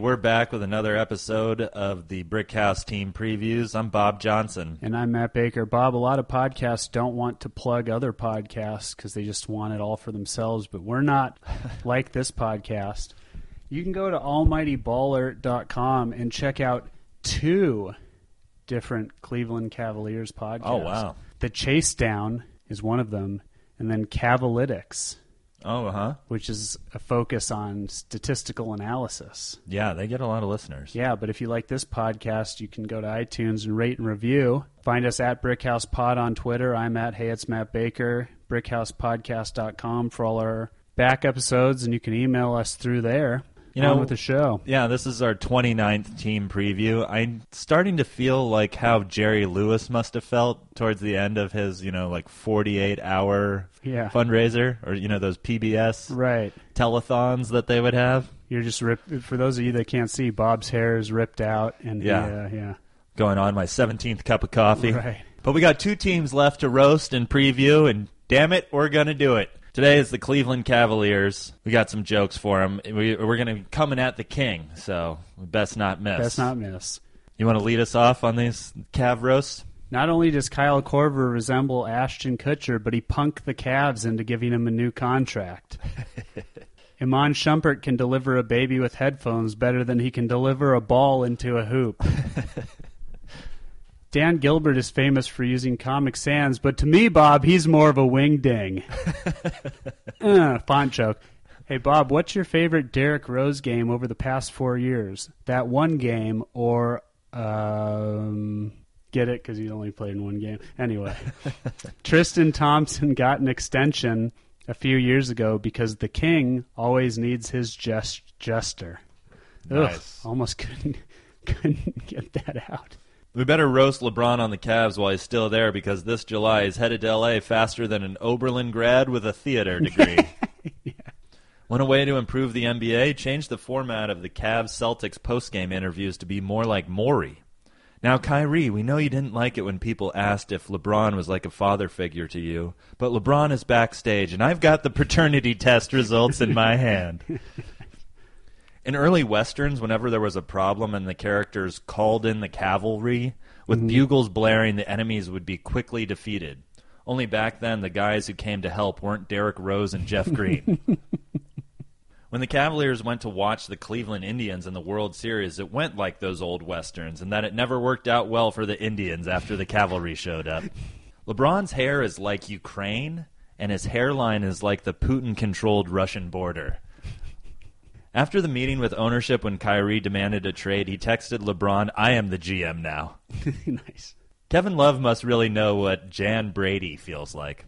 We're back with another episode of the Brickhouse Team Previews. I'm Bob Johnson. And I'm Matt Baker. Bob, a lot of podcasts don't want to plug other podcasts because they just want it all for themselves, but we're not like this podcast. You can go to almightyballer.com and check out two different Cleveland Cavaliers podcasts. Oh, wow. The Chase Down is one of them, and then Cavalytics, Oh, uh huh. which is a focus on statistical analysis. Yeah, they get a lot of listeners. Yeah, but if you like this podcast, you can go to iTunes and rate and review. Find us at Brickhouse Pod on Twitter. I'm at Hey It's Matt Baker. BrickHousePodcast.com for all our back episodes, and you can email us through there. You know- with the show. Yeah, this is our 29th team preview. I'm starting to feel like how Jerry Lewis must have felt towards the end of his, you know, like 48 hour Yeah. fundraiser or, you know, those PBS Right. telethons that they would have. You're just ripped. For those of you that can't see, Bob's hair is ripped out, and Yeah. yeah, yeah, Going on my 17th cup of coffee. right. But we got two teams left to roast and preview, and damn it, we're going to do it. Today is the Cleveland Cavaliers. We got some jokes for them. We, we're going to be coming at the king, so best not miss. Best not miss. You want to lead us off on these Cav roasts? Not only does Kyle Korver resemble Ashton Kutcher, but he punked the Cavs into giving him a new contract. Iman Shumpert can deliver a baby with headphones better than he can deliver a ball into a hoop. Dan Gilbert is famous for using Comic Sans, but to me, Bob, he's more of a wing ding. uh, font joke. Hey, Bob, what's your favorite Derrick Rose game over the past four years? That one game or, um, get it? Because he only played in one game. Anyway, Tristan Thompson got an extension a few years ago because the king always needs his just jester. Ugh, Nice. almost couldn't couldn't get that out. We better roast LeBron on the Cavs while he's still there because this July he's headed to LA faster than an Oberlin grad with a theater degree. Want a way to improve the NBA? Change the format of the Cavs Celtics postgame interviews to be more like Maury. Now, Kyrie, we know you didn't like it when people asked if LeBron was like a father figure to you, but LeBron is backstage, and I've got the paternity test results in my hand. In early westerns, whenever there was a problem and the characters called in the cavalry, with mm-hmm. bugles blaring, the enemies would be quickly defeated. Only back then, the guys who came to help weren't Derrick Rose and Jeff Green. when the Cavaliers went to watch the Cleveland Indians in the World Series, it went like those old westerns, and that it never worked out well for the Indians after the cavalry showed up. LeBron's hair is like Ukraine, and his hairline is like the Putin controlled Russian border. After the meeting with ownership when Kyrie demanded a trade, he texted LeBron, I am the GM now. nice. Kevin Love must really know what Jan Brady feels like.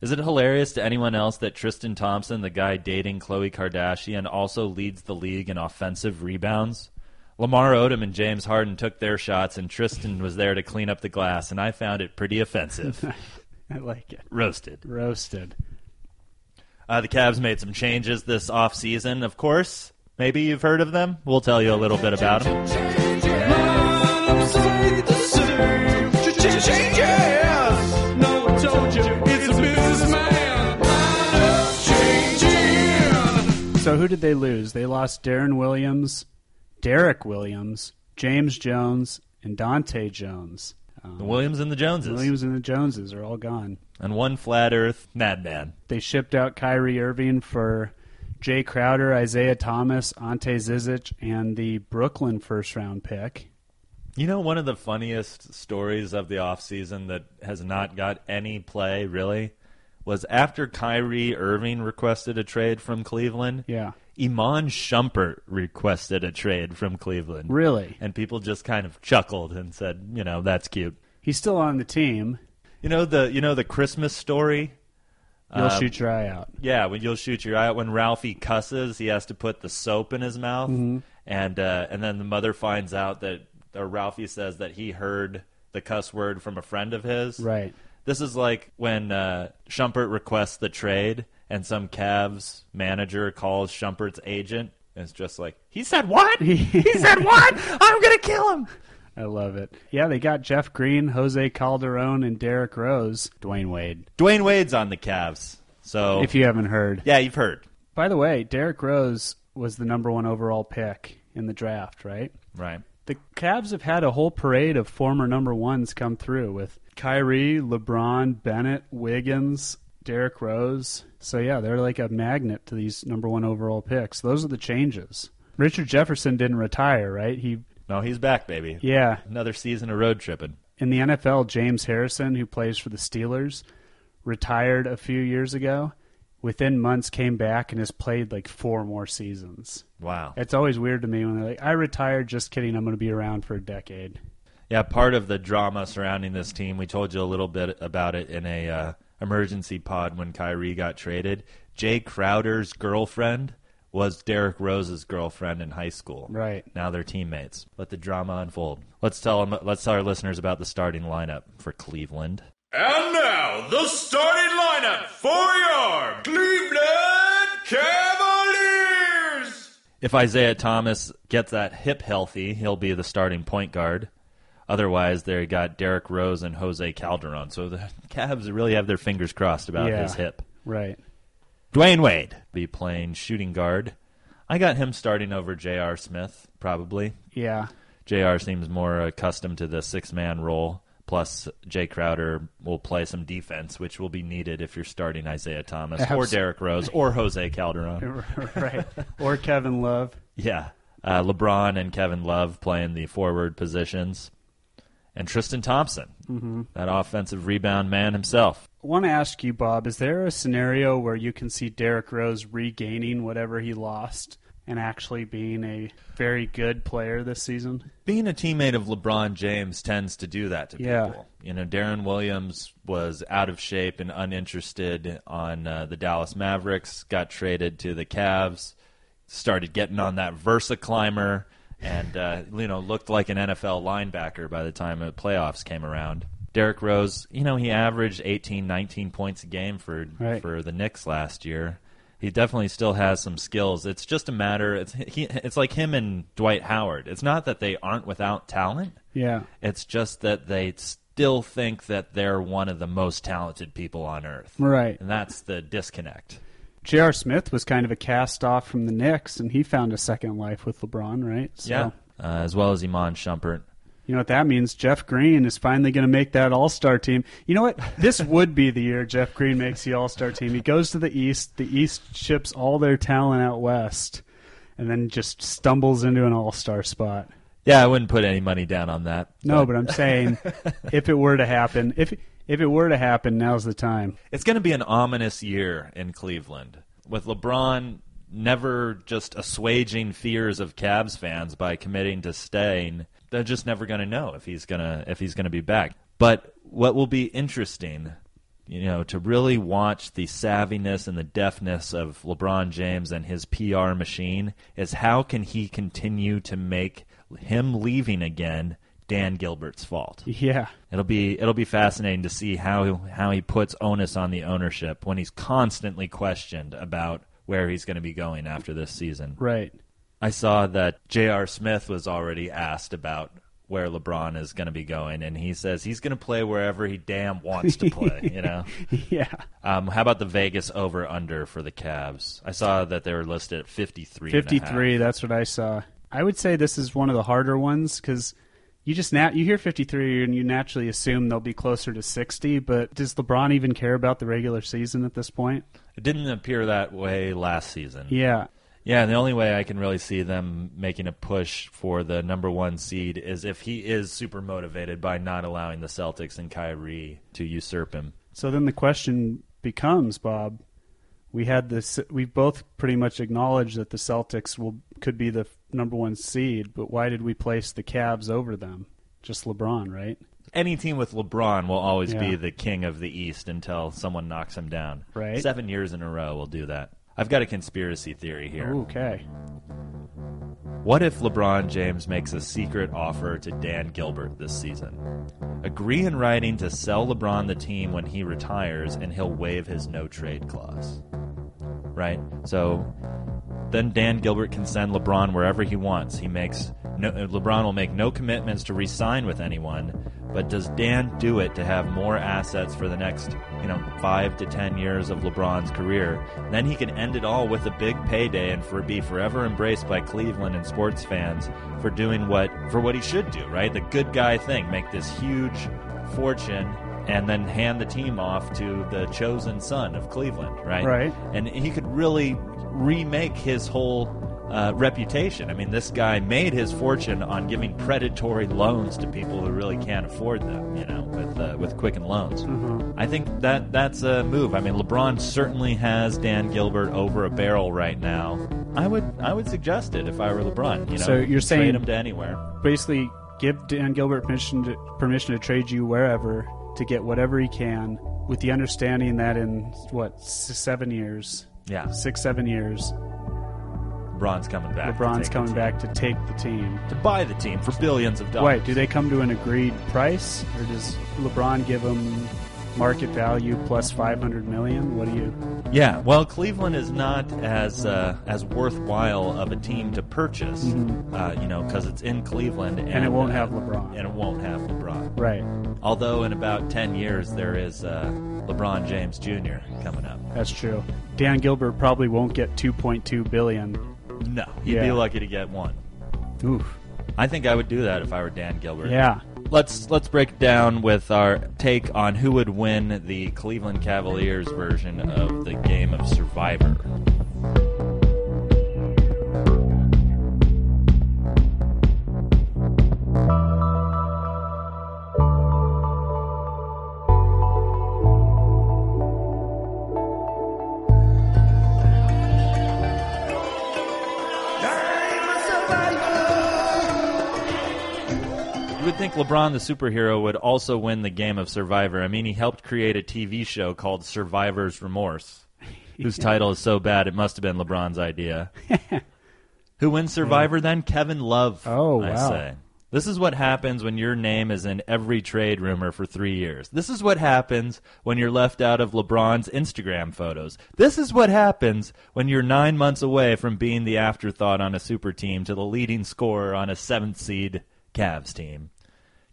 Is it hilarious to anyone else that Tristan Thompson, the guy dating Khloe Kardashian, also leads the league in offensive rebounds? Lamar Odom and James Harden took their shots, and Tristan was there to clean up the glass, and I found it pretty offensive. I like it. Roasted. Roasted. Uh, the Cavs made some changes this offseason, of course. Maybe you've heard of them. We'll tell you a little bit about them. So who did they lose? They lost Deron Williams, Derrick Williams, James Jones, and Dahntay Jones. Um, The Williams and the Joneses. Williams and the Joneses are all gone. And one flat earth madman. They shipped out Kyrie Irving for Jae Crowder, Isaiah Thomas, Ante Zizic, and the Brooklyn first round pick. You know, one of the funniest stories of the offseason that has not got any play, really, was after Kyrie Irving requested a trade from Cleveland. Yeah. Iman Shumpert requested a trade from Cleveland. Really? And people just kind of chuckled and said, you know, that's cute. He's still on the team. You know the you know the Christmas story? You'll Um, shoot your eye out. Yeah, when you'll shoot your eye out. When Ralphie cusses, he has to put the soap in his mouth, and uh, and then the mother finds out that or Ralphie says that he heard the cuss word from a friend of his. Right. This is like when uh, Shumpert requests the trade, and some Cavs manager calls Shumpert's agent, and it's just like he said what? he said what? I'm gonna kill him. I love it. Yeah, they got Jeff Green, Jose Calderon, and Derrick Rose. Dwyane Wade. Dwyane Wade's on the Cavs, so If you haven't heard. yeah, you've heard. By the way, Derrick Rose was the number one overall pick in the draft, right? Right. The Cavs have had a whole parade of former number ones come through with Kyrie, LeBron, Bennett, Wiggins, Derrick Rose. So yeah, they're like a magnet to these number one overall picks. Those are the changes. Richard Jefferson didn't retire, right? He No, he's back, baby. yeah. Another season of road tripping. In the NFL, James Harrison, who plays for the Steelers, retired a few years ago. Within months, came back and has played like four more seasons. Wow. It's always weird to me when they're like, "I retired." Just kidding. I'm going to be around for a decade. Yeah, part of the drama surrounding this team, we told you a little bit about it in a uh, emergency pod when Kyrie got traded. Jae Crowder's girlfriend was Derrick Rose's girlfriend in high school. Right. Now they're teammates. Let the drama unfold. Let's tell them, let's tell our listeners about the starting lineup for Cleveland. And now, the starting lineup for your Cleveland Cavaliers! If Isaiah Thomas gets that hip healthy, he'll be the starting point guard. Otherwise, they got Derrick Rose and Jose Calderon. So the Cavs really have their fingers crossed about Yeah. his hip. Right. Dwyane Wade be playing shooting guard. I got him starting over J.R. Smith, probably. Yeah. J.R. seems more accustomed to the six man role. Plus, Jae Crowder will play some defense, which will be needed if you're starting Isaiah Thomas or Derrick Rose or Jose Calderon. right. Or Kevin Love. Yeah. Uh, LeBron and Kevin Love playing the forward positions. And Tristan Thompson, mm-hmm. that offensive rebound man himself. I want to ask you, Bob, is there a scenario where you can see Derrick Rose regaining whatever he lost and actually being a very good player this season? Being a teammate of LeBron James tends to do that to Yeah. people. You know, Deron Williams was out of shape and uninterested on uh, the Dallas Mavericks, got traded to the Cavs, started getting on that Versa climber, and uh, you know looked like an NFL linebacker by the time the playoffs came around. Derrick Rose, you know, he averaged 18, 19 points a game for Right. for the Knicks last year. He definitely still has some skills. It's just a matter. It's he, it's like him and Dwight Howard. It's not that they aren't without talent. Yeah. It's just that they still think that they're one of the most talented people on earth. Right. And that's the disconnect. J.R. Smith was kind of a cast off from the Knicks, and he found a second life with LeBron, right? So, Yeah. Uh, as well as Iman Shumpert. You know what that means? Jeff Green is finally going to make that All Star team. You know what? This would be the year Jeff Green makes the All Star team. He goes to the East. The East ships all their talent out West, and then just stumbles into an All Star spot. Yeah, I wouldn't put any money down on that. No, but I'm saying if it were to happen, if if it were to happen, now's the time. It's going to be an ominous year in Cleveland with LeBron never just assuaging fears of Cavs fans by committing to staying. They're just never going to know if he's going to if he's going to be back. But what will be interesting, you know, to really watch the savviness and the deftness of LeBron James and his PR machine is how can he continue to make him leaving again Dan Gilbert's fault. Yeah, It'll be it'll be fascinating to see how how he puts onus on the ownership when he's constantly questioned about where he's going to be going after this season. right. I saw that J.R. Smith was already asked about where LeBron is going to be going, and he says he's going to play wherever he damn wants to play. you know. Yeah, Um, how about the Vegas over under for the Cavs? I saw that they were listed at 53. and a half. 53. That's what I saw. I would say this is one of the harder ones because you just nat- you hear 53 and you naturally assume they'll be closer to 60. But does LeBron even care about the regular season at this point? It didn't appear that way last season. Yeah, Yeah, and the only way I can really see them making a push for the number one seed is if he is super motivated by not allowing the Celtics and Kyrie to usurp him. So then the question becomes, Bob. We had this. We've both pretty much acknowledged that the Celtics will could be the number one seed, but why did we place the Cavs over them? Just LeBron, right? Any team with LeBron will always Yeah. be the king of the East until someone knocks him down. Right. Seven years in a row will do that. I've got a conspiracy theory here. Okay. What if LeBron James makes a secret offer to Dan Gilbert this season? Agree in writing to sell LeBron the team when he retires and he'll waive his no trade clause. Right? So then Dan Gilbert can send LeBron wherever he wants. He makes no, LeBron will make no commitments to re-sign with anyone, but does Dan do it to have more assets for the next, you know, five to ten years of LeBron's career? Then he can end it all with a big payday and for be forever embraced by Cleveland and sports fans for doing what for what he should do, right? The good guy thing, make this huge fortune and then hand the team off to the chosen son of Cleveland, right? Right. And he could really remake his whole uh, reputation. I mean, this guy made his fortune on giving predatory loans to people who really can't afford them. You know, with uh, with Quicken loans. I think that that's a move. I mean, LeBron certainly has Dan Gilbert over a barrel right now. I would I would suggest it if I were LeBron. You know, So you're saying- trade him to anywhere. Basically, give Dan Gilbert permission to, permission to trade you wherever to get whatever he can, with the understanding that in what seven years, Yeah, six seven years, LeBron's coming back. LeBron's coming back to take the team. team. to buy the team for billions of dollars. Wait, do they come to an agreed price, or does LeBron give them market value plus five hundred million? What do you? Yeah, well, Cleveland is not as uh, as worthwhile of a team to purchase, uh, you know, because it's in Cleveland, and, Mm-hmm. it won't uh, have LeBron. and it won't have LeBron. Right, Although in about ten years there is uh, LeBron James Jr. coming up. that's true. Dan Gilbert probably won't get two point two billion. No, he'd be lucky to get one. Oof. I think I would do that if I were Dan Gilbert. Yeah. Let's let's break down with our take on who would win the Cleveland Cavaliers version of the game of Survivor. LeBron, the superhero, would also win the game of Survivor. I mean, he helped create a TV show called Survivor's Remorse, whose title is so bad it must have been LeBron's idea. Who wins Survivor then? Kevin Love. Oh, I wow. say. This is what happens when your name is in every trade rumor for three years. This is what happens when you're left out of LeBron's Instagram photos. This is what happens when you're nine months away from being the afterthought on a super team to the leading scorer on a seventh seed Cavs team.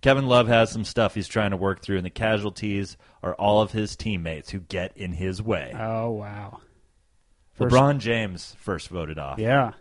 Kevin Love has some stuff he's trying to work through, and the casualties are all of his teammates who get in his way. Oh wow. First- LeBron James first voted off. Yeah.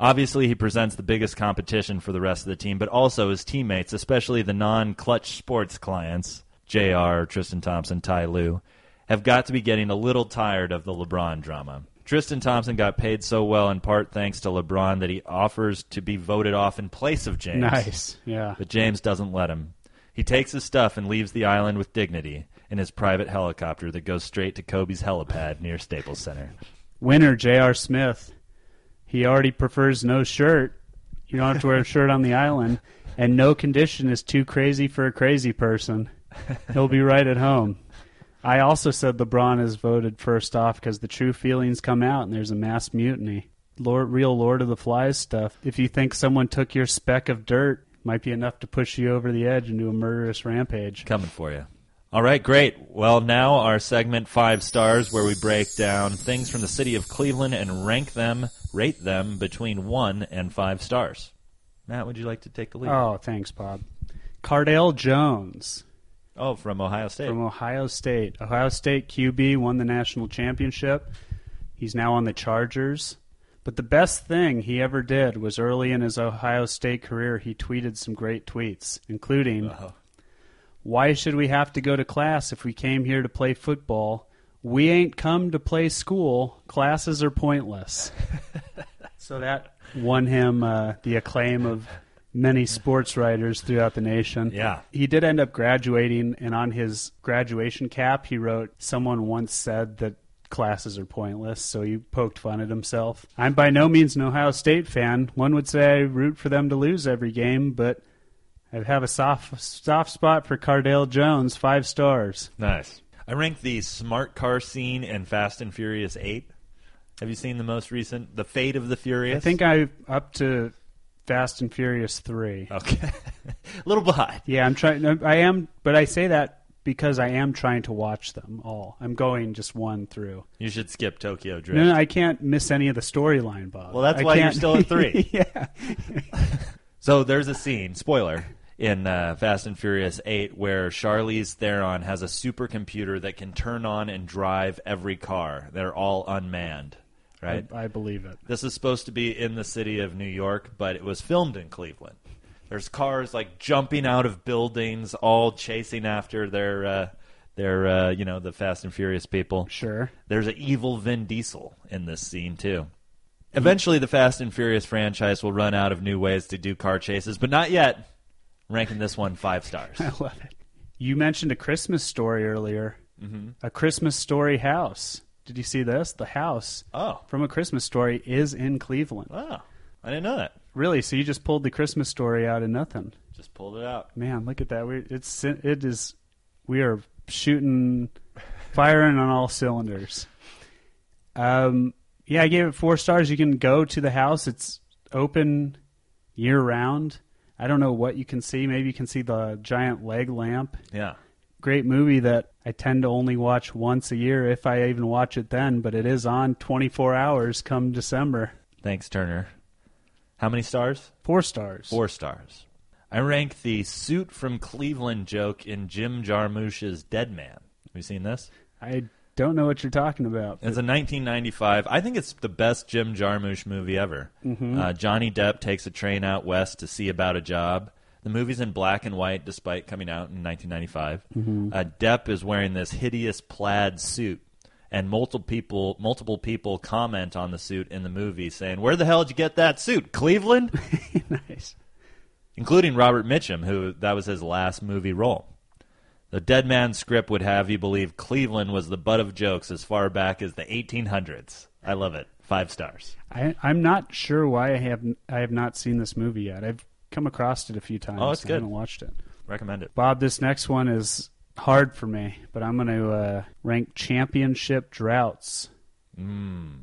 Obviously, he presents the biggest competition for the rest of the team, but also his teammates, especially the non Klutch Sports clients, JR, Tristan Thompson, Ty Lue, have got to be getting a little tired of the LeBron drama. Tristan Thompson got paid so well in part thanks to LeBron that he offers to be voted off in place of James. Nice. Yeah. But James doesn't let him. He takes his stuff and leaves the island with dignity in his private helicopter that goes straight to Kobe's helipad near Staples Center. Winner J.R. Smith. He already prefers no shirt. You don't have to wear a shirt on the island, and no condition is too crazy for a crazy person. He'll be right at home. I also said LeBron is voted first off because the true feelings come out and there's a mass mutiny. Lord, real Lord of the Flies stuff. If you think someone took your speck of dirt, might be enough to push you over the edge into a murderous rampage. coming for you. All right, great. Well, now our segment five stars, where we break down things from the city of Cleveland and rank them, rate them between one and five stars. Matt, would you like to take the lead? Oh, thanks, Bob. Cardale Jones. Oh, from Ohio State. from Ohio State. Ohio State QB won the national championship. He's now on the Chargers. But the best thing he ever did was early in his Ohio State career, he tweeted some great tweets, including Why should we have to go to class if we came here to play football? We ain't come to play school. Classes are pointless. so that won him uh, the acclaim of many sports writers throughout the nation. Yeah. He did end up graduating, and on his graduation cap, he wrote, Someone once said that classes are pointless, so he poked fun at himself. I'm by no means an Ohio State fan. One would say I root for them to lose every game, but I have a soft, soft spot for Cardale Jones, five stars. Nice. I ranked the smart car scene in Fast and Furious 8. Have you seen the most recent, The Fate of the Furious? I think I'm up to Fast and Furious 3. Okay. a little behind. Yeah, I'm trying. I am, but I say that because I am trying to watch them all. I'm going just one through. You should skip Tokyo Drift. No, no, I can't miss any of the storyline, Bob. Well, that's I why you're still at three. yeah. So there's a scene, spoiler, in uh, Fast and Furious 8 where Charlize Theron has a supercomputer that can turn on and drive every car. They're all unmanned, right? I, I believe it. This is supposed to be in the city of New York, but it was filmed in Cleveland. There's cars like jumping out of buildings, all chasing after their, uh, their, uh, you know, the Fast and Furious people. Sure. There's an evil Vin Diesel in this scene too. Eventually, the Fast and Furious franchise will run out of new ways to do car chases, but not yet. Ranking this one five stars. I love it. You mentioned a Christmas story earlier. Mm-hmm. A Christmas story house. Did you see this? The house Oh, from a Christmas story is in Cleveland. wow! I didn't know that. Really? So you just pulled the Christmas story out of nothing? Just pulled it out. Man, look at that. We it's it is we are shooting firing on all cylinders. Um yeah, I gave it 4 stars. You can go to the house. It's open year round. I don't know what you can see. Maybe you can see the giant leg lamp. Yeah. Great movie that I tend to only watch once a year if I even watch it then, but it is on 24 hours come December. Thanks, Turner. How many stars? 4 stars. Four stars. I rank the suit from Cleveland joke in Jim Jarmusch's Dead Man. Have you seen this? I don't know what you're talking about. It's a 1995. I think it's the best Jim Jarmusch movie ever. Uh, Johnny Depp takes a train out west to see about a job. The movie's in black and white, despite coming out in 1995. Uh, Depp is wearing this hideous plaid suit, and multiple people, multiple people comment on the suit in the movie, saying, "Where the hell did you get that suit? Cleveland?" nice. including Robert Mitchum, who that was his last movie role. The Dead Man script would have you believe Cleveland was the butt of jokes as far back as the 1800s. I love it. Five stars. I, I'm not sure why I have I have not seen this movie yet. I've come across it a few times. Oh, it's I good. haven't watched it. Recommend it. Bob, this next one is hard for me, but I'm going to uh, rank championship droughts. Mm.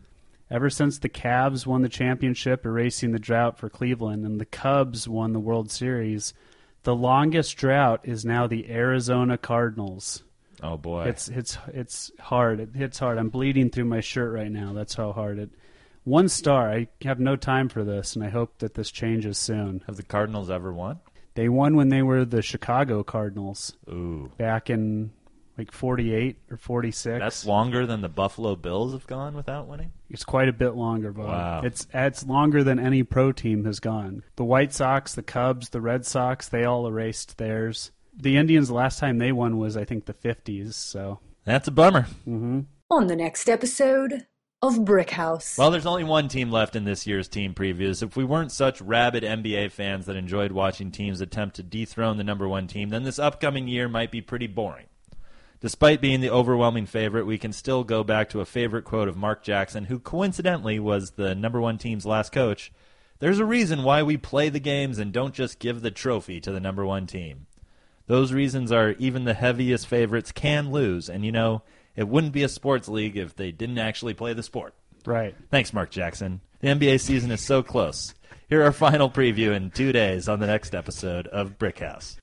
Ever since the Cavs won the championship, erasing the drought for Cleveland, and the Cubs won the World Series, the longest drought is now the Arizona Cardinals. Oh boy. It's it's it's hard. It hits hard. I'm bleeding through my shirt right now. That's how hard it. One star. I have no time for this, and I hope that this changes soon. have the Cardinals ever won? They won when they were the Chicago Cardinals Ooh. back in like 48 or 46. That's longer than the Buffalo Bills have gone without winning? It's quite a bit longer, Bob. Wow. It's it's longer than any pro team has gone. The White Sox, the Cubs, the Red Sox, they all erased theirs. The Indians, last time they won was I think the 50s. So That's a bummer. Mm-hmm. On the next episode of Brick House. Well, there's only one team left in this year's team previews. If we weren't such rabid NBA fans that enjoyed watching teams attempt to dethrone the number one team, then this upcoming year might be pretty boring. Despite being the overwhelming favorite, we can still go back to a favorite quote of Mark Jackson, who coincidentally was the number one team's last coach. There's a reason why we play the games and don't just give the trophy to the number one team. Those reasons are even the heaviest favorites can lose, and you know, it wouldn't be a sports league if they didn't actually play the sport. right. Thanks, Mark Jackson. The NBA season is so close. Here our final preview in two days on the next episode of Brick House.